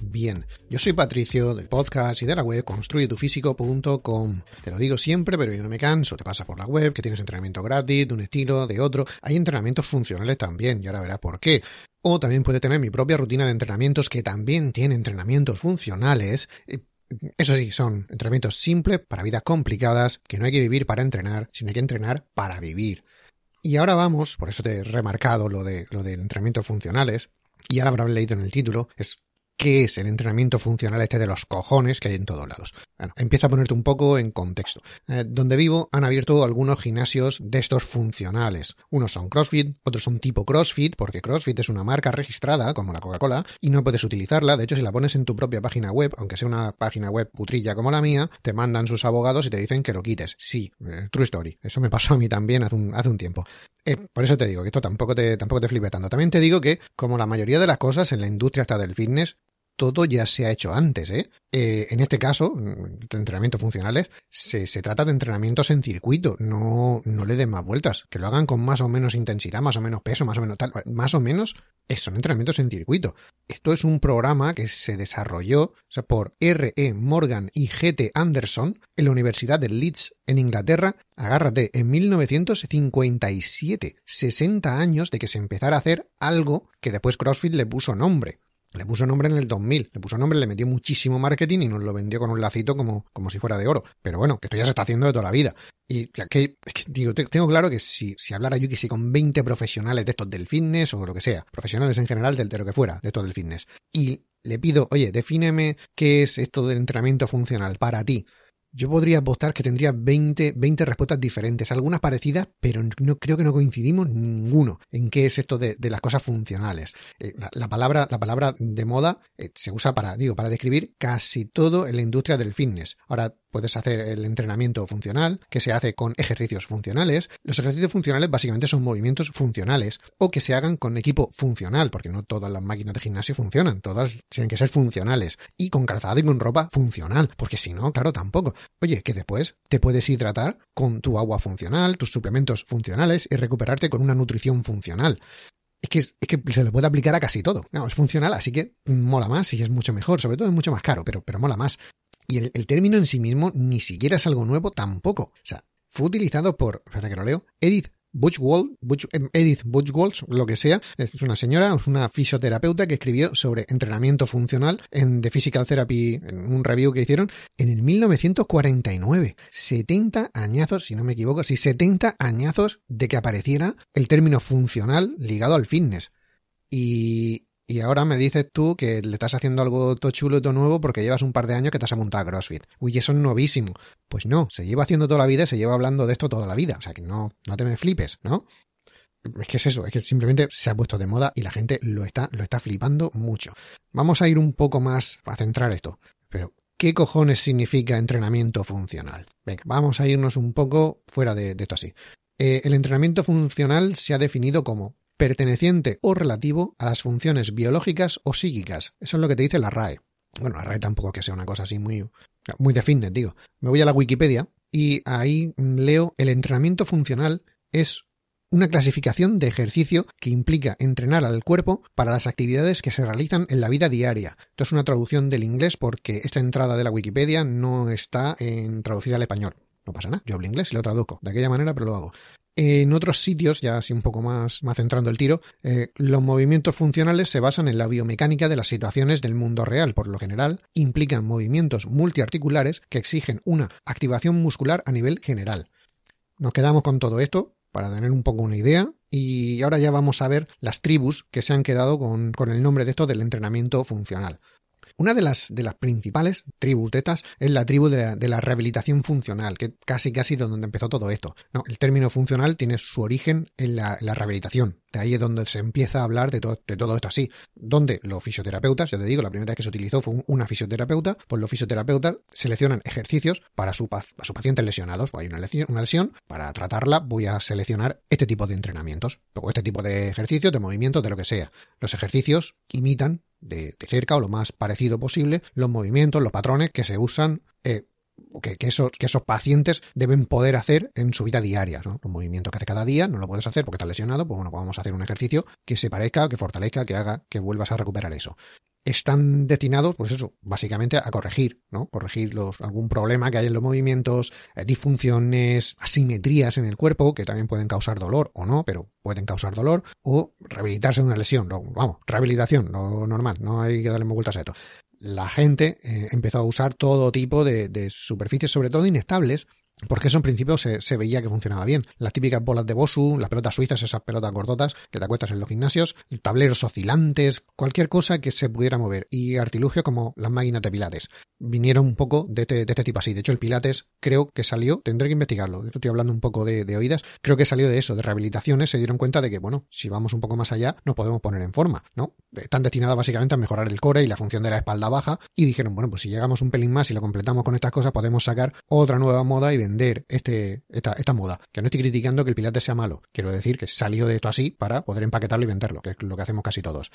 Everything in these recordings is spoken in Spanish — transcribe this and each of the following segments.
bien. Yo soy Patricio del podcast y de la web construyetufísico.com. Te lo digo siempre, pero yo no me canso. Te pasa por la web que tienes entrenamiento gratis, de un estilo, de otro. Hay entrenamientos funcionales también, y ahora verás por qué. O también puede tener mi propia rutina de entrenamientos que también tiene entrenamientos funcionales. Eso sí, son entrenamientos simples para vidas complicadas, que no hay que vivir para entrenar, sino hay que entrenar para vivir. Y ahora vamos, por eso te he remarcado lo de, lo de entrenamientos funcionales, y ahora habrán leído en el título, es qué es el entrenamiento funcional este de los cojones que hay en todos lados. Bueno, empieza a ponerte un poco en contexto. Eh, donde vivo han abierto algunos gimnasios de estos funcionales. Unos son CrossFit, otros son tipo CrossFit, porque CrossFit es una marca registrada, como la Coca-Cola, y no puedes utilizarla. De hecho, si la pones en tu propia página web, aunque sea una página web putrilla como la mía, te mandan sus abogados y te dicen que lo quites. Sí, eh, true story. Eso me pasó a mí también hace un, tiempo. Eh, por eso te digo que esto tampoco te, tampoco te flipe tanto. También te digo que, como la mayoría de las cosas en la industria hasta del fitness, todo ya se ha hecho antes, ¿eh? eh en este caso, de entrenamientos funcionales, se, se, trata de entrenamientos en circuito, no, no le den más vueltas, que lo hagan con más o menos intensidad, más o menos peso, más o menos tal, más o menos son entrenamientos en circuito. Esto es un programa que se desarrolló por R.E. Morgan y G.T. Anderson en la Universidad de Leeds en Inglaterra, agárrate, en 1957, 60 años de que se empezara a hacer algo que después CrossFit le puso nombre. Le puso nombre en el 2000, le puso nombre, le metió muchísimo marketing y nos lo vendió con un lacito como, como si fuera de oro. Pero bueno, que esto ya se está haciendo de toda la vida. Y que, digo, tengo claro que si, si hablara yo que si con 20 profesionales de estos del fitness o lo que sea, profesionales en general del de lo que fuera, de estos del fitness, y le pido, oye, defíneme qué es esto del entrenamiento funcional para ti, yo podría apostar que tendría 20, 20 respuestas diferentes, algunas parecidas, pero no creo que no coincidimos ninguno en qué es esto de, las cosas funcionales. Eh, la, palabra, la palabra de moda eh, se usa para, digo, para describir casi todo en la industria del fitness. Ahora, Puedes hacer el entrenamiento funcional, que se hace con ejercicios funcionales. Los ejercicios funcionales básicamente son movimientos funcionales o que se hagan con equipo funcional, porque no todas las máquinas de gimnasio funcionan, todas tienen que ser funcionales y con calzado y con ropa funcional, porque si no, claro, tampoco. Oye, que después te puedes hidratar con tu agua funcional, tus suplementos funcionales y recuperarte con una nutrición funcional. Es que, es que, se le puede aplicar a casi todo. No, es funcional, así que mola más y es mucho mejor. Sobre todo es mucho más caro, pero, pero mola más. Y el, término en sí mismo ni siquiera es algo nuevo tampoco. O sea, fue utilizado por, para que lo leo, Edith Butchwald, Butch, em, Edith Butchwald, lo que sea, es una señora, es una fisioterapeuta que escribió sobre entrenamiento funcional en The Physical Therapy, en un review que hicieron en el 1949. 70 añazos, si no me equivoco, sí, 70 añazos de que apareciera el término funcional ligado al fitness. Y, y ahora me dices tú que le estás haciendo algo todo chulo todo nuevo porque llevas un par de años que te has apuntado a CrossFit. Uy, eso es novísimo. Pues no, se lleva haciendo toda la vida y se lleva hablando de esto toda la vida. O sea que no, no te me flipes, ¿no? Es que es eso, es que simplemente se ha puesto de moda y la gente lo está, lo está flipando mucho. Vamos a ir un poco más a centrar esto. Pero, ¿qué cojones significa entrenamiento funcional? Venga, vamos a irnos un poco fuera de, esto así. Eh, el entrenamiento funcional se ha definido como perteneciente o relativo a las funciones biológicas o psíquicas. Eso es lo que te dice la RAE. Bueno, la RAE tampoco que sea una cosa así muy, muy de digo. Me voy a la Wikipedia y ahí leo el entrenamiento funcional es una clasificación de ejercicio que implica entrenar al cuerpo para las actividades que se realizan en la vida diaria. Esto es una traducción del inglés porque esta entrada de la Wikipedia no está en traducida al español. No pasa nada, yo hablo inglés y lo traduzco de aquella manera, pero lo hago. En otros sitios, ya así un poco más, más centrando el tiro, eh, los movimientos funcionales se basan en la biomecánica de las situaciones del mundo real. Por lo general, implican movimientos multiarticulares que exigen una activación muscular a nivel general. Nos quedamos con todo esto para tener un poco una idea y ahora ya vamos a ver las tribus que se han quedado con, con el nombre de esto del entrenamiento funcional. Una de las, de las principales tribus tetas es la tribu de la, rehabilitación funcional, que casi casi donde empezó todo esto. El término funcional tiene su origen en la, rehabilitación. De ahí es donde se empieza a hablar de, de todo esto así. Donde los fisioterapeutas, ya te digo, la primera vez que se utilizó fue una fisioterapeuta, pues los fisioterapeutas seleccionan ejercicios para su, su pacientes lesionados. O hay una lesión, una lesión, para tratarla voy a seleccionar este tipo de entrenamientos, o este tipo de ejercicios, de movimientos, de lo que sea. Los ejercicios imitan de, cerca o lo más parecido posible los movimientos, los patrones que se usan eh, que, esos, que esos pacientes deben poder hacer en su vida diaria. Los movimientos que hace cada día no lo puedes hacer porque estás lesionado, pues bueno, vamos a hacer un ejercicio que se parezca, que fortalezca, que haga que vuelvas a recuperar eso. Están destinados, pues eso, básicamente a corregir, ¿no? Corregir algún problema que hay en los movimientos, eh, disfunciones, asimetrías en el cuerpo, que también pueden causar dolor o no, pero pueden causar dolor, o rehabilitarse de una lesión. vamos, rehabilitación, lo normal, no hay que darle vueltas a esto la gente eh, empezó a usar todo tipo de, superficies, sobre todo inestables, porque eso en principio se, veía que funcionaba bien. Las típicas bolas de Bosu, las pelotas suizas, esas pelotas gordotas que te acuestas en los gimnasios, tableros oscilantes, cualquier cosa que se pudiera mover. Y artilugio como las máquinas de pilates. Vinieron un poco de este, de este tipo así. De hecho, el pilates creo que salió, tendré que investigarlo, estoy hablando un poco de, de, oídas, creo que salió de eso, de rehabilitaciones, se dieron cuenta de que, bueno, si vamos un poco más allá, nos podemos poner en forma, ¿no? Están destinadas básicamente a mejorar el core y la función de la espalda baja, y dijeron, bueno, pues si llegamos un pelín más y lo completamos con estas cosas, podemos sacar otra nueva moda y este, esta, esta moda. Que no estoy criticando que el Pilates sea malo. Quiero decir que salió de esto así para poder empaquetarlo y venderlo, que es lo que hacemos casi todos.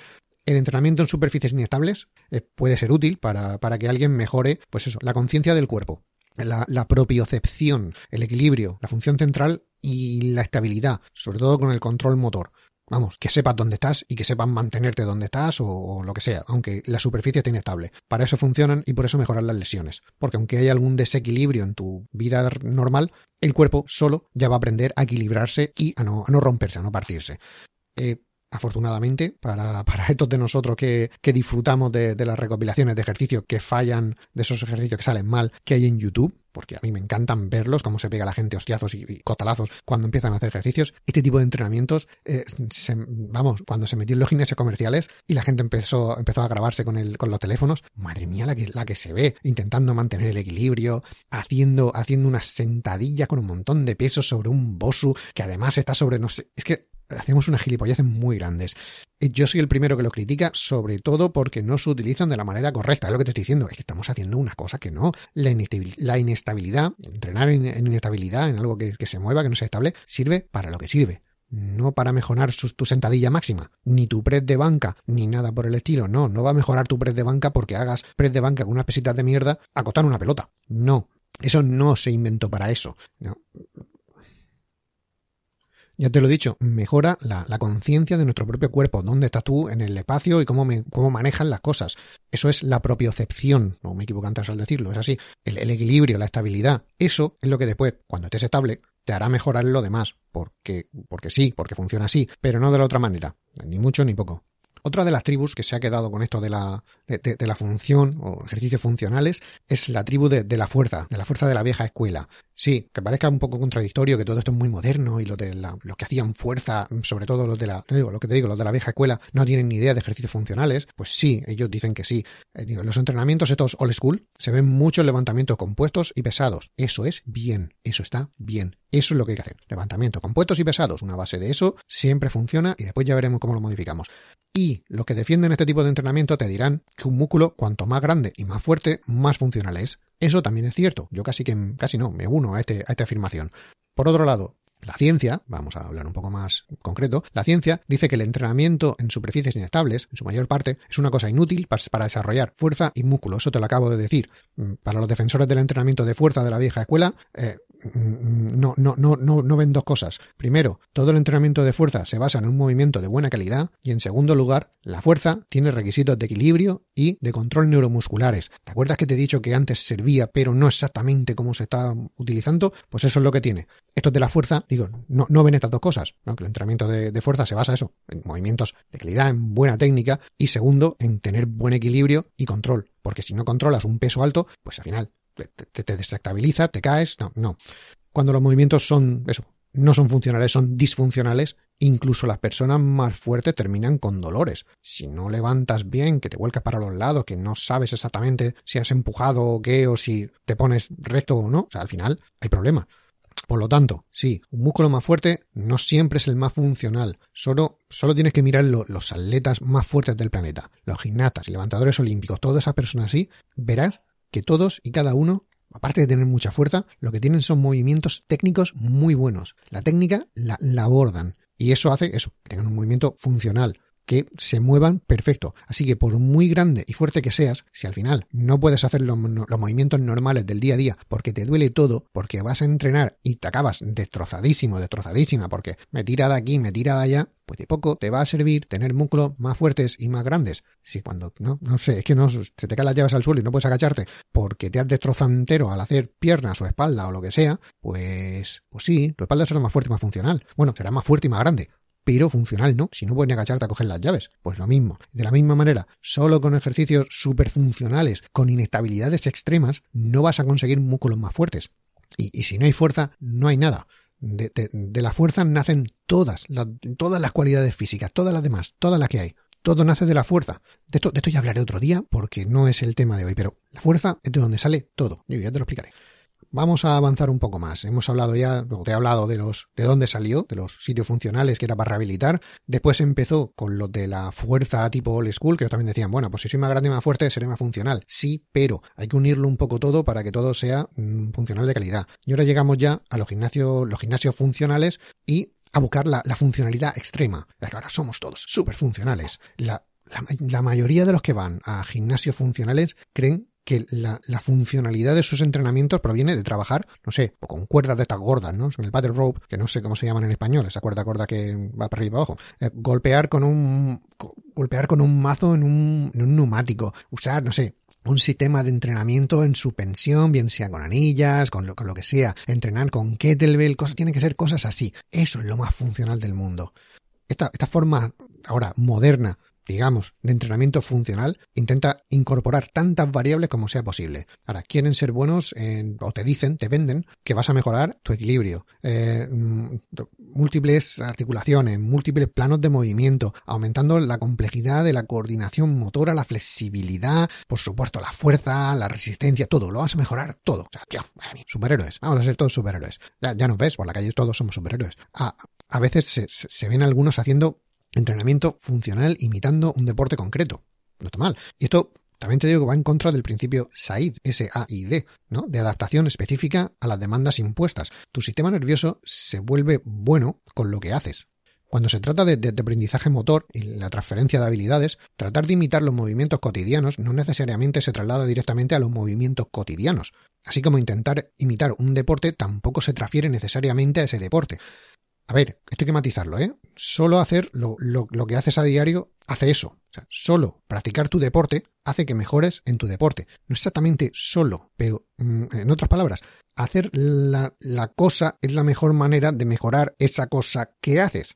El entrenamiento en superficies inestables eh, puede ser útil para, para que alguien mejore, pues eso, la conciencia del cuerpo, la, la propiocepción, el equilibrio, la función central y la estabilidad, sobre todo con el control motor. Vamos, que sepas dónde estás y que sepan mantenerte donde estás o, lo que sea, aunque la superficie esté inestable. Para eso funcionan y por eso mejoran las lesiones. Porque aunque haya algún desequilibrio en tu vida normal, el cuerpo solo ya va a aprender a equilibrarse y a no, a no romperse, a no partirse. Eh, afortunadamente, para, para, estos de nosotros que, que disfrutamos de, de, las recopilaciones de ejercicios que fallan, de esos ejercicios que salen mal, que hay en YouTube, porque a mí me encantan verlos, cómo se pega la gente hostiazos y, cotalazos cuando empiezan a hacer ejercicios. Este tipo de entrenamientos, eh, vamos, cuando se metió en los gimnasios comerciales y la gente empezó, empezó a grabarse con, el, con los teléfonos, madre mía la que, la que se ve, intentando mantener el equilibrio, haciendo, haciendo una sentadilla con un montón de pesos sobre un bosu, que además está sobre, no sé, es que hacemos unas gilipolleces muy grandes. Yo soy el primero que lo critica, sobre todo porque no se utilizan de la manera correcta. Es lo que te estoy diciendo, es que estamos haciendo una cosa que no. La inestabilidad, entrenar en, inestabilidad, en algo que, se mueva, que no sea estable, sirve para lo que sirve. No para mejorar tu sentadilla máxima, ni tu press de banca, ni nada por el estilo. No, no va a mejorar tu press de banca porque hagas press de banca con unas pesitas de mierda a una pelota. No, eso no se inventó para eso. No ya te lo he dicho, mejora la, conciencia de nuestro propio cuerpo, dónde estás tú en el espacio y cómo, me, cómo manejan las cosas. Eso es la propiocepción, no me equivoco antes al decirlo, es así, el, el equilibrio, la estabilidad. Eso es lo que después, cuando estés estable, te hará mejorar lo demás, porque, porque sí, porque funciona así, pero no de la otra manera, ni mucho ni poco. Otra de las tribus que se ha quedado con esto de la, de, la función o ejercicios funcionales es la tribu de, la fuerza, de la fuerza de la vieja escuela. Sí, que parezca un poco contradictorio que todo esto es muy moderno y los de los que hacían fuerza, sobre todo los de la, lo que te digo, los de la vieja escuela, no tienen ni idea de ejercicios funcionales. Pues sí, ellos dicen que sí. Eh, los entrenamientos estos old school se ven muchos levantamientos compuestos y pesados. Eso es bien, eso está bien. Eso es lo que hay que hacer. Levantamiento compuestos y pesados. Una base de eso siempre funciona y después ya veremos cómo lo modificamos. Y los que defienden este tipo de entrenamiento te dirán que un músculo, cuanto más grande y más fuerte, más funcional es. Eso también es cierto. Yo casi que casi no, me uno a, este, a esta afirmación. Por otro lado, la ciencia, vamos a hablar un poco más concreto, la ciencia dice que el entrenamiento en superficies inestables, en su mayor parte, es una cosa inútil para desarrollar fuerza y músculo. Eso te lo acabo de decir. Para los defensores del entrenamiento de fuerza de la vieja escuela, eh, no, no, no, no, no ven dos cosas. Primero, todo el entrenamiento de fuerza se basa en un movimiento de buena calidad y en segundo lugar, la fuerza tiene requisitos de equilibrio y de control neuromusculares. ¿Te acuerdas que te he dicho que antes servía pero no exactamente como se está utilizando? Pues eso es lo que tiene. Esto de la fuerza, digo, no, ven estas dos cosas, ¿no? que el entrenamiento de, de fuerza se basa en eso, en movimientos de calidad, en buena técnica y segundo, en tener buen equilibrio y control. Porque si no controlas un peso alto, pues al final te, te desestabiliza, te caes, no, no. Cuando los movimientos son, eso, no son funcionales, son disfuncionales, incluso las personas más fuertes terminan con dolores. Si no levantas bien, que te vuelcas para los lados, que no sabes exactamente si has empujado o qué, o si te pones recto o no, o sea, al final hay problemas. Por lo tanto, sí, un músculo más fuerte no siempre es el más funcional. Solo, solo tienes que mirar lo, los atletas más fuertes del planeta, los gimnastas y levantadores olímpicos, todas esas personas así, verás que todos y cada uno, aparte de tener mucha fuerza, lo que tienen son movimientos técnicos muy buenos. La técnica la, abordan y eso hace eso, que tengan un movimiento funcional. Que se muevan perfecto. Así que por muy grande y fuerte que seas, si al final no puedes hacer los, movimientos normales del día a día porque te duele todo, porque vas a entrenar y te acabas destrozadísimo, destrozadísima, porque me tira de aquí, me tira de allá, pues de poco te va a servir tener músculos más fuertes y más grandes. Si cuando, no, no sé, es que no, se te caen las llaves al suelo y no puedes agacharte porque te has destrozado entero al hacer piernas o espalda o lo que sea, pues, pues sí, tu espalda será más fuerte y más funcional. Bueno, será más fuerte y más grande, pero funcional no. Si no puedes ni agacharte a coger las llaves, pues lo mismo. De la misma manera, solo con ejercicios súper funcionales, con inestabilidades extremas, no vas a conseguir músculos más fuertes. Y, si no hay fuerza, no hay nada. De, de, la fuerza nacen todas, todas las cualidades físicas, todas las demás, todas las que hay. Todo nace de la fuerza. De esto, de esto ya hablaré otro día porque no es el tema de hoy, pero la fuerza es de donde sale todo. Yo ya te lo explicaré. Vamos a avanzar un poco más. Hemos hablado ya, te he hablado de los, de dónde salió, de los sitios funcionales que era para rehabilitar. Después empezó con los de la fuerza tipo old school, que también decían, bueno, pues si soy más grande y más fuerte, seré más funcional. Sí, pero hay que unirlo un poco todo para que todo sea mm, funcional de calidad. Y ahora llegamos ya a los gimnasios, los gimnasios funcionales y a buscar la, la funcionalidad extrema. Ahora somos todos súper funcionales. La, la, la mayoría de los que van a gimnasios funcionales creen que la, funcionalidad de sus entrenamientos proviene de trabajar, no sé, con cuerdas de estas gordas, ¿no? En el paddle rope, que no sé cómo se llaman en español, esa cuerda gorda que va para arriba y para abajo. Eh, golpear con un golpear con un mazo en un, en un neumático, usar, no sé, un sistema de entrenamiento en suspensión, bien sea con anillas, con lo, con lo que sea, entrenar con kettlebell, cosas, tienen que ser cosas así. Eso es lo más funcional del mundo. Esta, esta forma ahora moderna digamos, de entrenamiento funcional, intenta incorporar tantas variables como sea posible. Ahora, quieren ser buenos en, o te dicen, te venden, que vas a mejorar tu equilibrio, eh, múltiples articulaciones, múltiples planos de movimiento, aumentando la complejidad de la coordinación motora, la flexibilidad, por supuesto, la fuerza, la resistencia, todo, lo vas a mejorar todo. O sea, tío, superhéroes, vamos a ser todos superhéroes. Ya, ya nos ves, por la calle todos somos superhéroes. A, a veces se ven algunos haciendo entrenamiento funcional imitando un deporte concreto. No está mal. Y esto también te digo que va en contra del principio SAID, S-A-I-D, ¿no? De adaptación específica a las demandas impuestas. Tu sistema nervioso se vuelve bueno con lo que haces. Cuando se trata de, de, de, aprendizaje motor y la transferencia de habilidades, tratar de imitar los movimientos cotidianos no necesariamente se traslada directamente a los movimientos cotidianos. Así como intentar imitar un deporte tampoco se transfiere necesariamente a ese deporte. A ver, esto hay que matizarlo, ¿eh? Solo hacer lo, lo, lo que haces a diario hace eso. O sea, solo practicar tu deporte hace que mejores en tu deporte. No exactamente solo, pero mm, en otras palabras, hacer la, la cosa es la mejor manera de mejorar esa cosa que haces.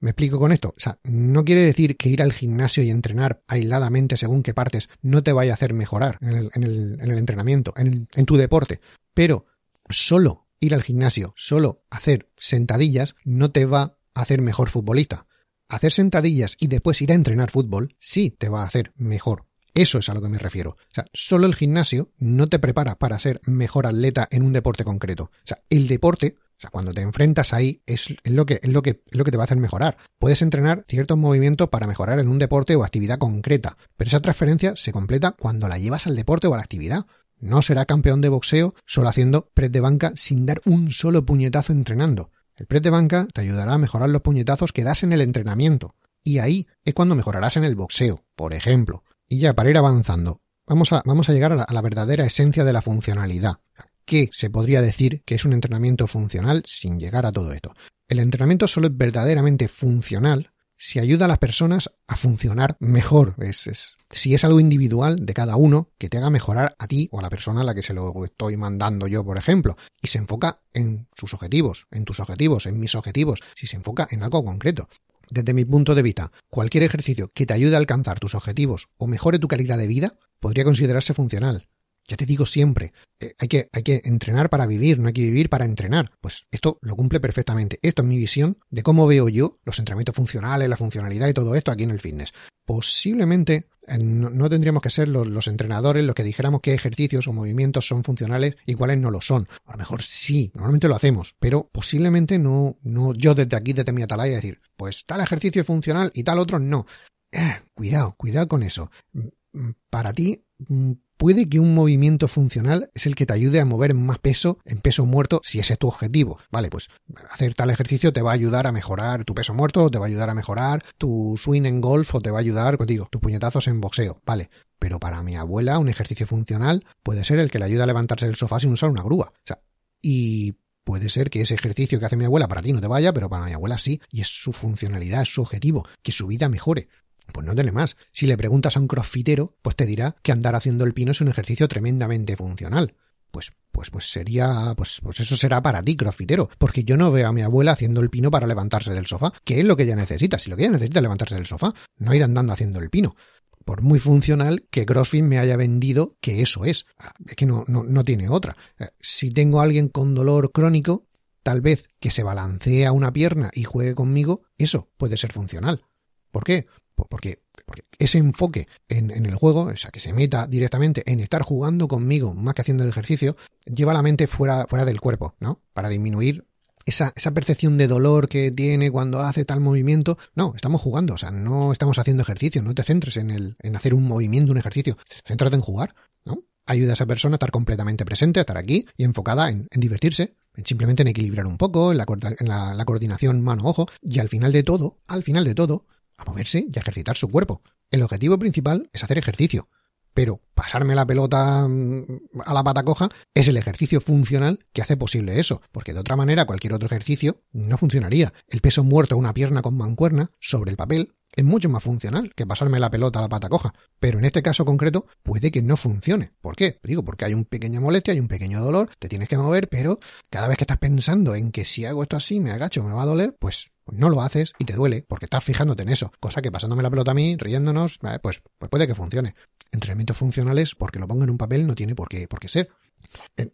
Me explico con esto. O sea, no quiere decir que ir al gimnasio y entrenar aisladamente según qué partes no te vaya a hacer mejorar en el, en el, en el entrenamiento, en, en tu deporte. Pero solo ir al gimnasio, solo hacer sentadillas, no te va a hacer mejor futbolista. Hacer sentadillas y después ir a entrenar fútbol sí te va a hacer mejor. Eso es a lo que me refiero. O sea, solo el gimnasio no te prepara para ser mejor atleta en un deporte concreto. O sea, el deporte, o sea, cuando te enfrentas ahí, es, es, lo que, es, lo que, es lo que te va a hacer mejorar. Puedes entrenar ciertos movimientos para mejorar en un deporte o actividad concreta, pero esa transferencia se completa cuando la llevas al deporte o a la actividad. No será campeón de boxeo solo haciendo press de banca sin dar un solo puñetazo entrenando. El press de banca te ayudará a mejorar los puñetazos que das en el entrenamiento. Y ahí es cuando mejorarás en el boxeo, por ejemplo. Y ya para ir avanzando, vamos a, vamos a llegar a la, a la verdadera esencia de la funcionalidad. ¿Qué se podría decir que es un entrenamiento funcional sin llegar a todo esto? El entrenamiento solo es verdaderamente funcional si ayuda a las personas a funcionar mejor. Es, si es algo individual de cada uno que te haga mejorar a ti o a la persona a la que se lo estoy mandando yo, por ejemplo, y se enfoca en sus objetivos, en tus objetivos, en mis objetivos, si se enfoca en algo concreto. Desde mi punto de vista, cualquier ejercicio que te ayude a alcanzar tus objetivos o mejore tu calidad de vida podría considerarse funcional. Ya te digo siempre, eh, hay, que, hay que entrenar para vivir, no hay que vivir para entrenar. Pues esto lo cumple perfectamente. Esto es mi visión de cómo veo yo los entrenamientos funcionales, la funcionalidad y todo esto aquí en el fitness. Posiblemente eh, no, tendríamos que ser los, los, entrenadores los que dijéramos qué ejercicios o movimientos son funcionales y cuáles no lo son. A lo mejor sí, normalmente lo hacemos, pero posiblemente no, no yo desde aquí, desde mi atalaya, decir, pues tal ejercicio es funcional y tal otro no. Eh, cuidado, cuidado con eso. Mm, para ti mm, puede que un movimiento funcional es el que te ayude a mover más peso en peso muerto si ese es tu objetivo. Vale, pues hacer tal ejercicio te va a ayudar a mejorar tu peso muerto, te va a ayudar a mejorar tu swing en golf o te va a ayudar, contigo, tus puñetazos en boxeo. Vale, pero para mi abuela un ejercicio funcional puede ser el que le ayuda a levantarse del sofá sin usar una grúa. O sea, y puede ser que ese ejercicio que hace mi abuela para ti no te vaya, pero para mi abuela sí, y es su funcionalidad, es su objetivo, que su vida mejore. Pues no tiene más. Si le preguntas a un crossfitero, pues te dirá que andar haciendo el pino es un ejercicio tremendamente funcional. Pues, pues, pues sería, pues, pues eso será para ti, crossfitero, porque yo no veo a mi abuela haciendo el pino para levantarse del sofá, que es lo que ella necesita. Si lo que ella necesita es levantarse del sofá, no ir andando haciendo el pino. Por muy funcional que CrossFit me haya vendido que eso es. Ah, es que no, no, no tiene otra. Eh, si tengo a alguien con dolor crónico, tal vez que se balancee a una pierna y juegue conmigo, eso puede ser funcional. ¿Por qué? Porque, ese enfoque en, el juego, o sea, que se meta directamente en estar jugando conmigo más que haciendo el ejercicio, lleva la mente fuera, del cuerpo, ¿no? Para disminuir esa, percepción de dolor que tiene cuando hace tal movimiento. No, estamos jugando, o sea, no estamos haciendo ejercicio, no te centres en, hacer un movimiento, un ejercicio, céntrate en jugar, ¿no? Ayuda a esa persona a estar completamente presente, a estar aquí y enfocada en, divertirse, simplemente en equilibrar un poco, en la, en la coordinación mano-ojo, y al final de todo, al final de todo, a moverse y a ejercitar su cuerpo. El objetivo principal es hacer ejercicio, pero pasarme la pelota mm, a la pata coja es el ejercicio funcional que hace posible eso, porque de otra manera cualquier otro ejercicio no funcionaría. El peso muerto a una pierna con mancuerna sobre el papel es mucho más funcional que pasarme la pelota a la pata coja. Pero en este caso concreto puede que no funcione. ¿Por qué? Digo, porque hay un pequeña molestia, hay un pequeño dolor, te tienes que mover, pero cada vez que estás pensando en que si hago esto así, me agacho, me va a doler, pues no lo haces y te duele porque estás fijándote en eso. Cosa que pasándome la pelota a mí, riéndonos, pues, pues puede que funcione. Entrenamientos funcionales, porque lo pongo en un papel, no tiene por qué, por qué ser. Eh,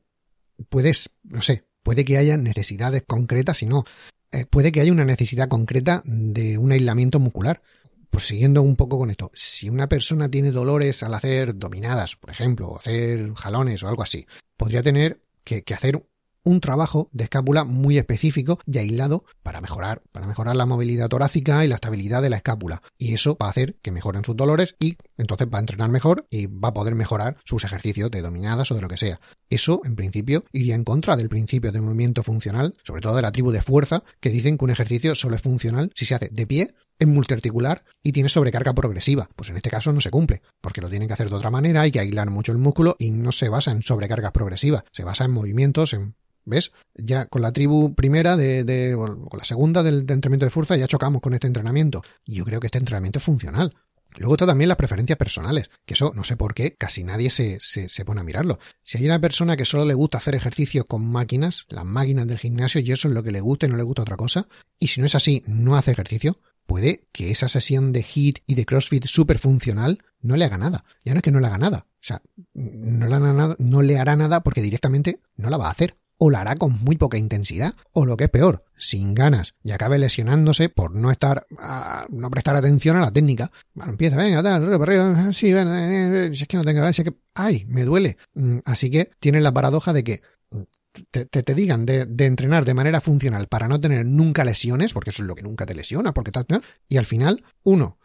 puedes, no sé, puede que haya necesidades concretas y no. Eh, puede que haya una necesidad concreta de un aislamiento muscular. Pues siguiendo un poco con esto, si una persona tiene dolores al hacer dominadas, por ejemplo, o hacer jalones o algo así, podría tener que, que hacer un trabajo de escápula muy específico y aislado para mejorar, para mejorar la movilidad torácica y la estabilidad de la escápula. Y eso va a hacer que mejoren sus dolores y entonces va a entrenar mejor y va a poder mejorar sus ejercicios de dominadas o de lo que sea. Eso, en principio, iría en contra del principio de movimiento funcional, sobre todo de la tribu de fuerza, que dicen que un ejercicio solo es funcional si se hace de pie es multiarticular y tiene sobrecarga progresiva. Pues en este caso no se cumple, porque lo tienen que hacer de otra manera, hay que aislar mucho el músculo y no se basa en sobrecargas progresivas, se basa en movimientos, en ¿Ves? Ya con la tribu primera, de, de con la segunda del, entrenamiento de fuerza, ya chocamos con este entrenamiento. Y yo creo que este entrenamiento es funcional. Luego está también las preferencias personales, que eso no sé por qué casi nadie se, se, se, pone a mirarlo. Si hay una persona que solo le gusta hacer ejercicio con máquinas, las máquinas del gimnasio, y eso es lo que le gusta y no le gusta otra cosa, y si no es así, no hace ejercicio, puede que esa sesión de HIT y de CrossFit súper funcional no le haga nada. Ya no es que no le haga nada. O sea, no le, hará nada, no le hará nada porque directamente no la va a hacer o la hará con muy poca intensidad, o lo que es peor, sin ganas, y acabe lesionándose por no estar, a, no prestar atención a la técnica. Bueno, empieza, venga, tal, sí, ven, eh, eh, si es que no tengo, si es que, ay, me duele. Mm, así que tiene la paradoja de que mm, te, te, te digan de, de, entrenar de manera funcional para no tener nunca lesiones, porque eso es lo que nunca te lesiona, porque tal, y al final, uno,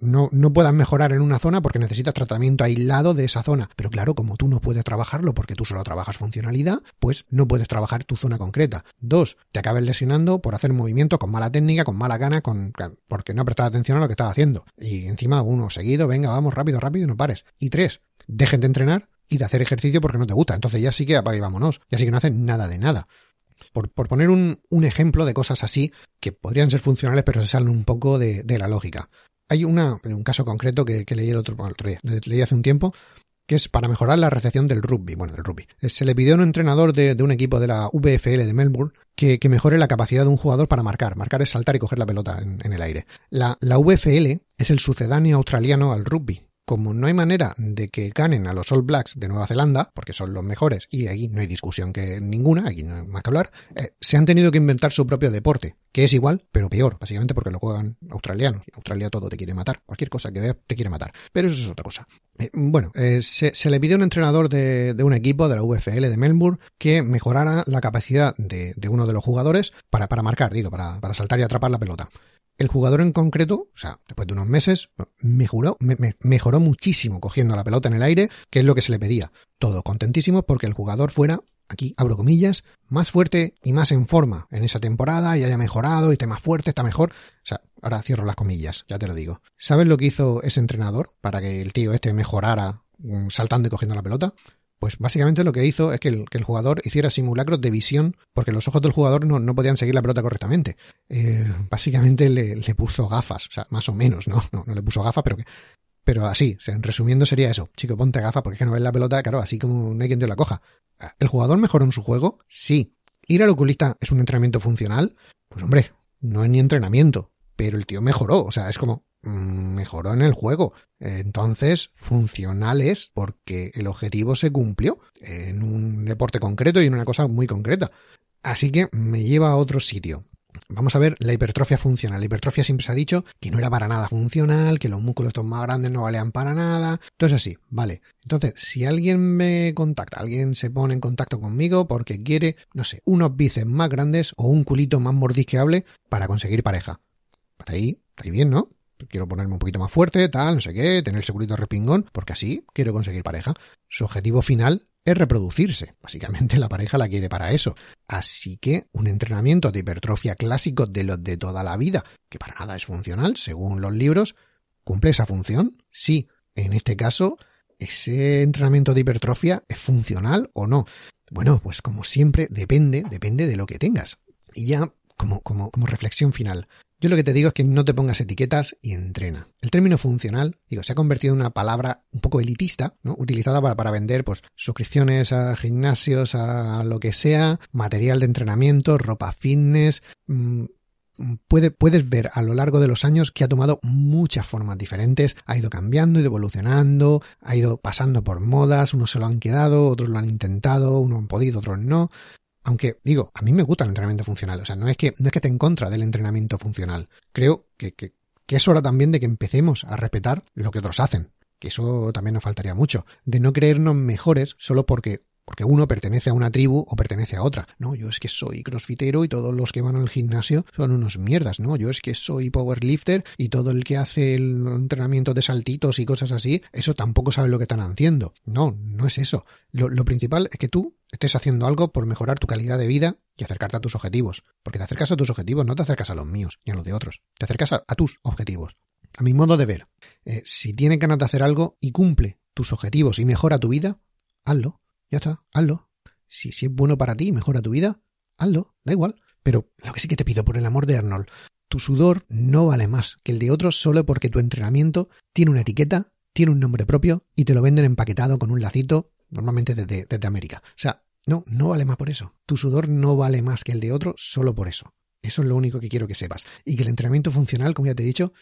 no, no puedas mejorar en una zona porque necesitas tratamiento aislado de esa zona. Pero claro, como tú no puedes trabajarlo porque tú solo trabajas funcionalidad, pues no puedes trabajar tu zona concreta. Dos, te acabes lesionando por hacer movimientos con mala técnica, con mala gana, con, porque no prestas atención a lo que estás haciendo. Y encima uno seguido, venga, vamos rápido, rápido y no pares. Y tres, dejen de entrenar y de hacer ejercicio porque no te gusta. Entonces ya sí que apaga y vámonos. Ya sí que no hacen nada de nada. Por, por poner un, un, ejemplo de cosas así que podrían ser funcionales pero se salen un poco de, de la lógica. Hay una, un caso concreto que, que leí el otro, día, leí hace un tiempo, que es para mejorar la recepción del rugby, bueno, del rugby. Se le pidió a un entrenador de, de un equipo de la VFL de Melbourne que, que, mejore la capacidad de un jugador para marcar. Marcar es saltar y coger la pelota en, en el aire. La, la VFL es el sucedáneo australiano al rugby, como no hay manera de que ganen a los All Blacks de Nueva Zelanda, porque son los mejores, y ahí no hay discusión que ninguna, aquí no hay más que hablar, eh, se han tenido que inventar su propio deporte, que es igual, pero peor, básicamente porque lo juegan australianos. Australia todo te quiere matar, cualquier cosa que veas te quiere matar, pero eso es otra cosa. Eh, bueno, eh, se, le pidió a un entrenador de, de, un equipo de la UFL de Melbourne que mejorara la capacidad de, de uno de los jugadores para, para marcar, digo, para, para saltar y atrapar la pelota. El jugador en concreto, o sea, después de unos meses, mejoró, mejoró muchísimo cogiendo la pelota en el aire, que es lo que se le pedía. Todo contentísimo porque el jugador fuera aquí abro comillas, más fuerte y más en forma en esa temporada y haya mejorado y esté más fuerte, está mejor. O sea, ahora cierro las comillas, ya te lo digo. ¿Sabes lo que hizo ese entrenador para que el tío este mejorara mm, saltando y cogiendo la pelota? Pues básicamente lo que hizo es que el, jugador hiciera simulacros de visión porque los ojos del jugador no, podían seguir la pelota correctamente. Eh, básicamente le, puso gafas, o sea, más o menos, ¿no? No, no le puso gafas, pero que, pero así, en resumiendo sería eso. Chico, ponte gafas porque es que no ves la pelota, claro, así como no hay quien te la coja. ¿El jugador mejoró en su juego? Sí. ¿Ir al oculista es un entrenamiento funcional? Pues hombre, no es ni entrenamiento, pero el tío mejoró, o sea, es como mejoró en el juego. Entonces, funcional es porque el objetivo se cumplió en un deporte concreto y en una cosa muy concreta. Así que me lleva a otro sitio. Vamos a ver la hipertrofia funcional. La hipertrofia siempre se ha dicho que no era para nada funcional, que los músculos más grandes no valían para nada. Entonces así, vale. Entonces, si alguien me contacta, alguien se pone en contacto conmigo porque quiere, no sé, unos bíceps más grandes o un culito más mordisqueable para conseguir pareja. Para ahí, ahí bien, ¿no? Quiero ponerme un poquito más fuerte, tal, no sé qué, tener segurito respingón, porque así quiero conseguir pareja. Su objetivo final es reproducirse. Básicamente la pareja la quiere para eso. Así que un entrenamiento de hipertrofia clásico de los de toda la vida, que para nada es funcional, según los libros, ¿cumple esa función? Sí. En este caso, ¿ese entrenamiento de hipertrofia es funcional o no? Bueno, pues como siempre, depende, depende de lo que tengas. Y ya como, como, como reflexión final. Yo lo que te digo es que no te pongas etiquetas y entrena. El término funcional, digo, se ha convertido en una palabra un poco elitista, ¿no? Utilizada para, para vender, pues, suscripciones a gimnasios, a lo que sea, material de entrenamiento, ropa fitness, mm, Puede, puedes ver a lo largo de los años que ha tomado muchas formas diferentes, ha ido cambiando, y evolucionando, ha ido pasando por modas, unos se lo han quedado, otros lo han intentado, unos han podido, otros no. Aunque, digo, a mí me gusta el entrenamiento funcional. O sea, no es que, no es que esté en contra del entrenamiento funcional. Creo que, que, que es hora también de que empecemos a respetar lo que otros hacen. Que eso también nos faltaría mucho. De no creernos mejores solo porque porque uno pertenece a una tribu o pertenece a otra. No, yo es que soy crossfitero y todos los que van al gimnasio son unos mierdas, ¿no? Yo es que soy powerlifter y todo el que hace el entrenamiento de saltitos y cosas así, eso tampoco sabe lo que están haciendo. No, no es eso. Lo, principal es que tú estés haciendo algo por mejorar tu calidad de vida y acercarte a tus objetivos. Porque te acercas a tus objetivos, no te acercas a los míos ni a los de otros. Te acercas a, tus objetivos. A mi modo de ver, eh, si tienes ganas de hacer algo y cumple tus objetivos y mejora tu vida, hazlo. Ya está, hazlo. Si, si es bueno para ti mejora tu vida, hazlo, da igual. Pero lo que sí que te pido, por el amor de Arnold, tu sudor no vale más que el de otros solo porque tu entrenamiento tiene una etiqueta, tiene un nombre propio y te lo venden empaquetado con un lacito, normalmente desde, desde América. O sea, no, no vale más por eso. Tu sudor no vale más que el de otro solo por eso. Eso es lo único que quiero que sepas. Y que el entrenamiento funcional, como ya te he dicho,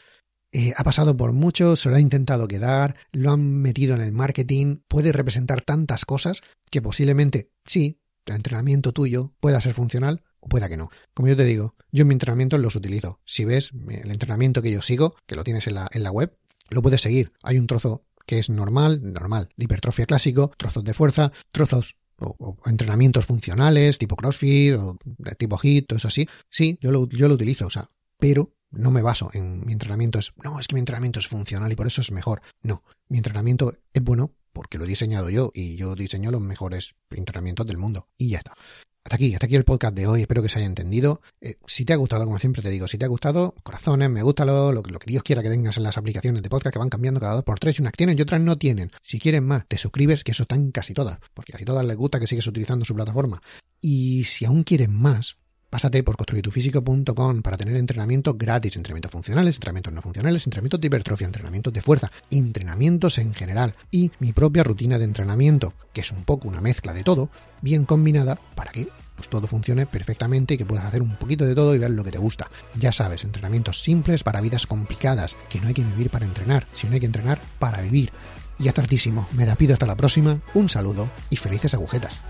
eh, ha pasado por mucho, se lo ha intentado quedar, lo han metido en el marketing, puede representar tantas cosas que posiblemente sí, el entrenamiento tuyo pueda ser funcional o pueda que no. Como yo te digo, yo en mi entrenamiento los utilizo. Si ves el entrenamiento que yo sigo, que lo tienes en la, web, lo puedes seguir. Hay un trozo que es normal, normal, de hipertrofia clásico, trozos de fuerza, trozos o, entrenamientos funcionales, tipo CrossFit o tipo HIIT, todo eso así. Sí, yo lo, yo lo utilizo, o sea, pero no me baso en mi entrenamiento es, no, es que mi entrenamiento es funcional y por eso es mejor. No, mi entrenamiento es bueno porque lo he diseñado yo y yo diseño los mejores entrenamientos del mundo. Y ya está. Hasta aquí, hasta aquí el podcast de hoy. Espero que se haya entendido. Eh, si te ha gustado, como siempre te digo, si te ha gustado, corazones, me gusta lo, lo, que Dios quiera que tengas en las aplicaciones de podcast que van cambiando cada dos por tres y unas tienen y otras no tienen. Si quieres más, te suscribes, que eso están casi todas, porque casi todas les gusta que sigues utilizando su plataforma. Y si aún quieres más, Pásate por construyetufísico.com para tener entrenamientos gratis, entrenamientos funcionales, entrenamientos no funcionales, entrenamientos de hipertrofia, entrenamientos de fuerza, entrenamientos en general y mi propia rutina de entrenamiento, que es un poco una mezcla de todo, bien combinada para que pues todo funcione perfectamente y que puedas hacer un poquito de todo y ver lo que te gusta. Ya sabes, entrenamientos simples para vidas complicadas, que no hay que vivir para entrenar, sino hay que entrenar para vivir. Y ya tardísimo, me despido hasta la próxima, un saludo y felices agujetas.